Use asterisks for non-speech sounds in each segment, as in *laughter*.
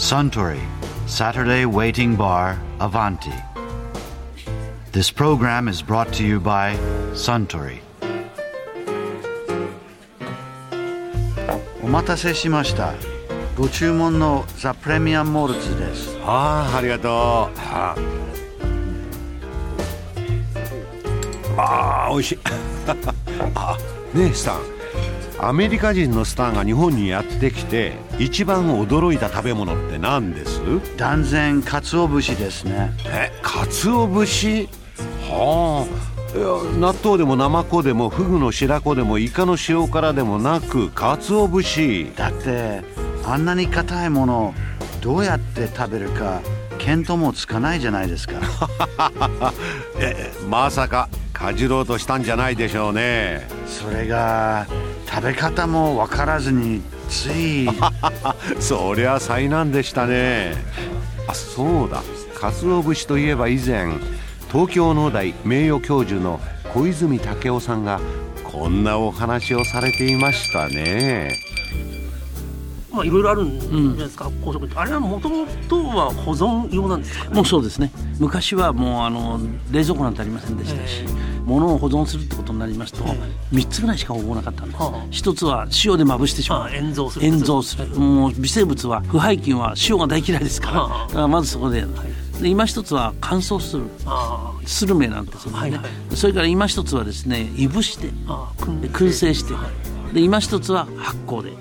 Suntory Saturday Waiting Bar Avanti. This program is brought to you by Suntory. お待たせしました。ご注文のザ・プレミアム・モルツです。ああありがとうああー美味しいあねえスタン *laughs* アメリカ人のスターが日本にやってきて一番驚いた食べ物って何です？断然鰹節ですね。え鰹節？はあ。納豆でもナマコでもフグの白子でもイカの塩辛でもなく鰹節。だってあんなに硬いものをどうやって食べるか見当もつかないじゃないですか。*laughs* えまさかかじろうとしたんじゃないでしょうね。それが食べ方もわからずについ。*laughs* そりゃ災難でしたね。あそうだ。鰹節といえば以前東京農大名誉教授の小泉武夫さんがこんなお話をされていましたね。まあいろいろあるんじゃないですか、発酵食品あれはもともとは保存用なんですか？ねもうそうですね。昔はもうあの冷蔵庫なんてありませんでしたし、物を保存するってことになりますと、3つぐらいしか方法なかったんです、はあ。一つは塩でまぶしてしまう。塩蔵する。塩蔵する。もう微生物は腐敗菌は塩が大嫌いですから,、はあ。だからまずそこで。で今一つは乾燥する。あスルメなんてそんなね、はいはそれから今一つはですねいぶして燻製して、はいで今一つは発酵で。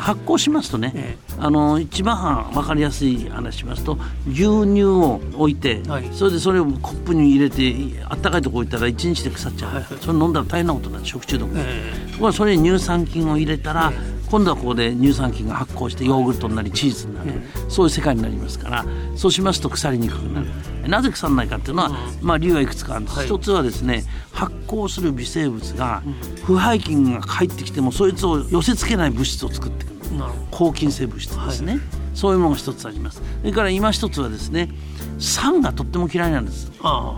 発酵しますとね、えあの一番分かりやすい話しますと牛乳を置いて、はい。それでそれをコップに入れてあったかいとこ置いたら1日で腐っちゃう、はいはい。それ飲んだら大変なことになる食中毒、えところがそれに乳酸菌を入れたら、今度はここで乳酸菌が発酵してヨーグルトになりチーズになる、そういう世界になりますからそうしますと腐りにくくなる、なぜ腐らないかっていうのは、まあ、理由はいくつかあるんです、はい。一つはですね発酵する微生物が腐敗菌が入ってきてもそいつを寄せ付けない物質を作ってくる。抗菌性物質ですね、そういうものが一つあります。それから今一つはですね酸がとっても嫌いなんです。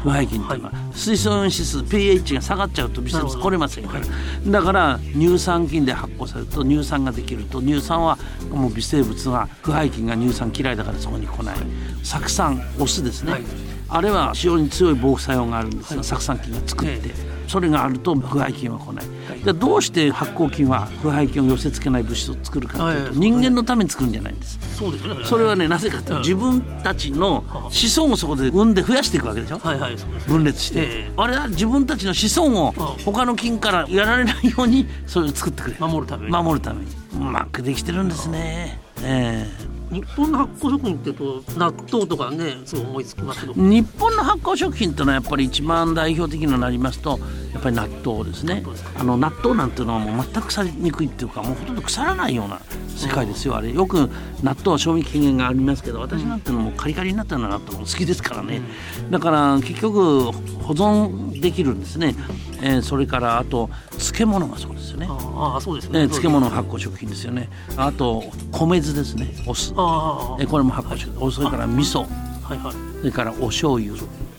腐敗菌っていうのは、水素イオン指数 pH が下がっちゃうと微生物来れませんから、だから乳酸菌で発酵されると乳酸ができると乳酸はもう微生物が腐敗菌が乳酸嫌いだからそこに来ない。酢酸お酢ですね、はい。あれは非常に強い防腐作用があるんですが、酢酸菌が作って、えそれがあると腐敗菌は来ない、でどうして発酵菌は腐敗菌を寄せ付けない物質を作るかというと、はい。人間のために作るんじゃないんです。そうですよね。それはねなぜかというと自分たちの子孫をそこで産んで増やしていくわけでしょ？はいはい。分裂して、ええ。あれは自分たちの子孫を他の菌からやられないようにそれを作ってくれる。守るために。守るために。うまくできてるんですね、え日本の発酵食品っていうと納豆とかねすごい思いつきますけど。え日本の発酵食品っていうのはやっぱり一番代表的になりますとやっぱり納豆ですね。あの納豆なんていうのはもう全く腐りにくいっていうかもうほとんど腐らないような世界ですよあれ。よく納豆は賞味期限がありますけど私なんてのもカリカリになったような納豆も好きですからね。だから結局保存できるんですね、えーそれからあと漬物がそうですよね。ああそうですね。ね、漬物発酵食品ですよね。あと米酢ですね。お酢。ああえこれも発酵食品。おそれから味噌。はいはい。それからお醤油。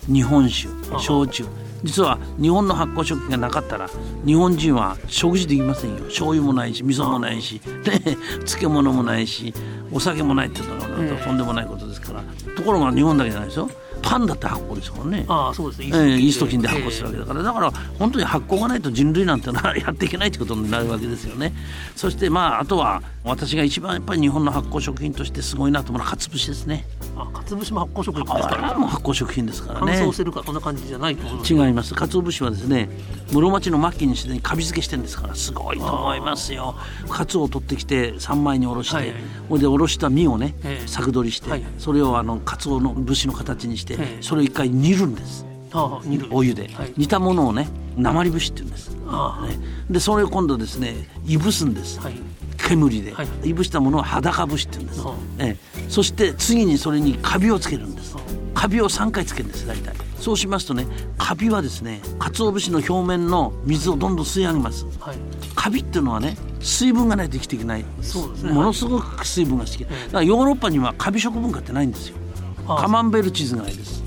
日本酒。焼酎実は日本の発酵食品がなかったら日本人は食事できませんよ。醤油もないし味噌もないし、ね、漬物もないしお酒もないっていうのはとんでもないことですから。ところが日本だけじゃないですよ。パンだって発酵ですからね。ああそうですね。えーイースト菌で発酵するわけだから。だから本当に発酵がないと人類なんてのはやっていけないということになるわけですよね。そしてまああとは私が一番やっぱり日本の発酵食品としてすごいなと思うのはかつ節ですね。あ鰹節も発酵食品ですか？らはもう発酵食品ですから乾ね燥してるからそんな感じじゃないと思うんです。違います。鰹節はですね室町の末期にすでにカビ付けしてるんですからすごいと思いますよ。鰹を取ってきて三枚におろして、はいはい。でおろした実をね、ええ。作取りして、はいはい。それをあの鰹の節の形にして、ええ。それを一回煮るんです。ああ煮るお湯で、はい。煮たものをね鉛節って言うんです、あでそれを今度ですねいぶすんです、はい。煙で、はい。いぶしたものを裸節って言うんです。ええ。そして次にそれにカビをつけるんです。カビを3回つけるんです大体。そうしますとねカビはですね鰹節の表面の水をどんどん吸い上げます。はいカビっていうのはね水分がないと生きていけない。そうですね。ものすごく水分が好き。だからヨーロッパにはカビ食文化ってないんですよ。カマンベールチーズがないです。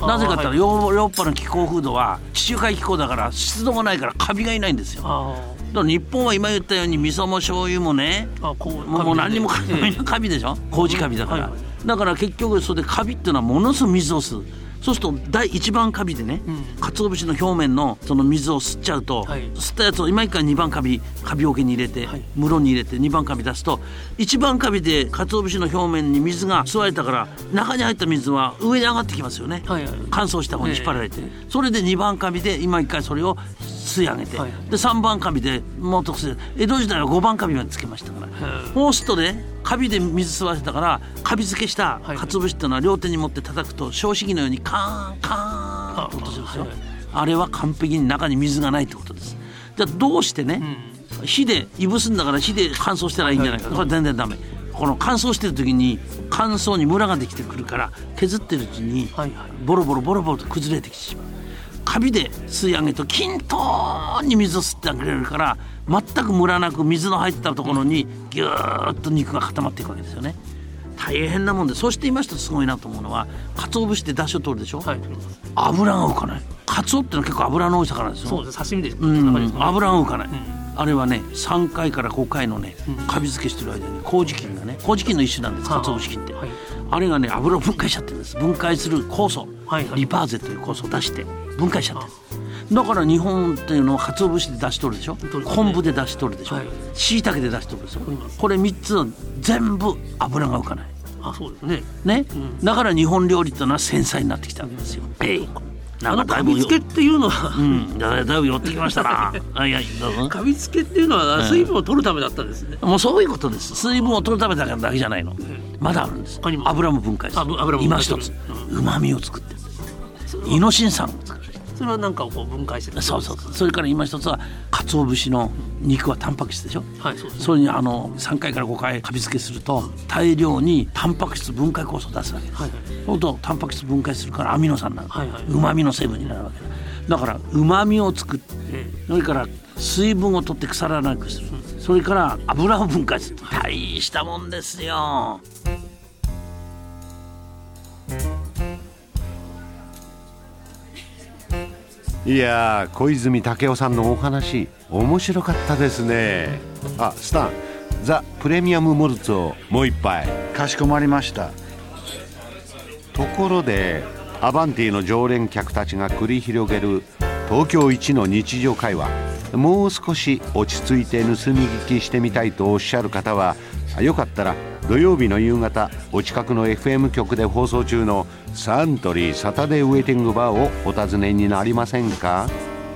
なぜかって言ったらあーヨーロッパの気候風土は地中海気候だから湿度がないからカビがいないんですよ。だかあら日本は今言ったように味噌も醤油もねもう何にもカビ,、ええ。カビでしょ？麹カビだから、だから結局それでカビっていうのはものすごい水を吸うそうすると第一番カビでね、うん。鰹節の表面のその水を吸っちゃうと、はい。吸ったやつを今一回2番カビカビ桶に入れて、はい。室に入れて2番カビ出すと1番カビで鰹節の表面に水が吸われたから中に入った水は上に上がってきますよね、はいはい。乾燥した方に引っ張られて、えそれで2番カビで今一回それを吸い上げて、はい。で3番カビでもう特殊江戸時代は5番カビまでつけましたから。へそうするとねカビで水吸わせたからカビ漬けしたはい。鰹節っていうのは両手に持って叩くと小式のようにカーンカーンって音するんですよ。あはい。あれは完璧に中に水がないってことです。じゃあどうしてね、火でいぶすんだから火で乾燥したらいいんじゃないか、これ全然ダメ。この乾燥してる時に乾燥にムラができてくるから削ってるうちにボロボロボロボロと崩れてきてしまうカビで吸い上げると均等に水を吸ってくれるから全くムラなく水の入ったところにギューッと肉が固まっていくわけですよね。大変なもんでそして今一つすごいなと思うのは鰹節で出汁を取るでしょ、はい油が浮かない。鰹ってのは結構油の多い魚ですよそうです。刺身でうん。油が浮かない、ん。あれはね3回から5回のねカビ漬けしてる間に麹菌がね麹菌の一種なんですはあ。鰹節菌って、はい。あれがね油を分解しちゃってるんです。分解する酵素、はいはい。リパーゼという酵素を出して分解しちゃってるだから日本っていうのは鰹節で出し取るでしょ？ね。昆布で出し取るでしょ？はい。しいたけで出し取るでしょ？これ3つは全部油が浮かない。あそうですね。ね、だから日本料理っていうのは繊細になってきたわけですよ、えいなんかだいぶカビ付けっていうのはうん。だいぶ寄ってきましたな。*laughs* はいはいどうぞ。カビ付けっていうのは水分を取るためだったんですね。もうそういうことです。水分を取るためだけじゃないの。まだあるんです。油も分解する。油も分今一つ。うまみを作って。るイノシン酸を作るそれはなんかこう分解してる。そうそう。それから今一つは鰹節の肉はタンパク質でしょ。はいそうです。ねそれにあの3回から5回カビ付けすると大量にタンパク質分解酵素を出すわけです、はいはい。そうするとタンパク質分解するからアミノ酸になるうまみの成分になるわけだだからうまみを作ってえそれから水分を取って腐らなくする。それから油を分解する。大したもんですよいやー小泉武夫さんのお話面白かったですね。あスタンザ・プレミアム・モルツをもう一杯。かしこまりました。ところでアバンティの常連客たちが繰り広げる東京一の日常会話。もう少し落ち着いて盗み聞きしてみたいとおっしゃる方はよかったら土曜日の夕方お近くの FM 局で放送中のサントリーサタデーウェイティングバーをお尋ねになりませんか？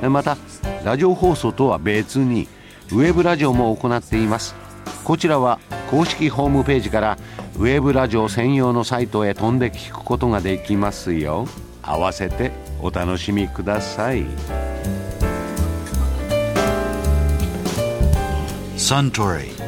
またラジオ放送とは別にウェブラジオも行っています。こちらは公式ホームページからウェブラジオ専用のサイトへ飛んで聞くことができますよ。合わせてお楽しみください。Suntory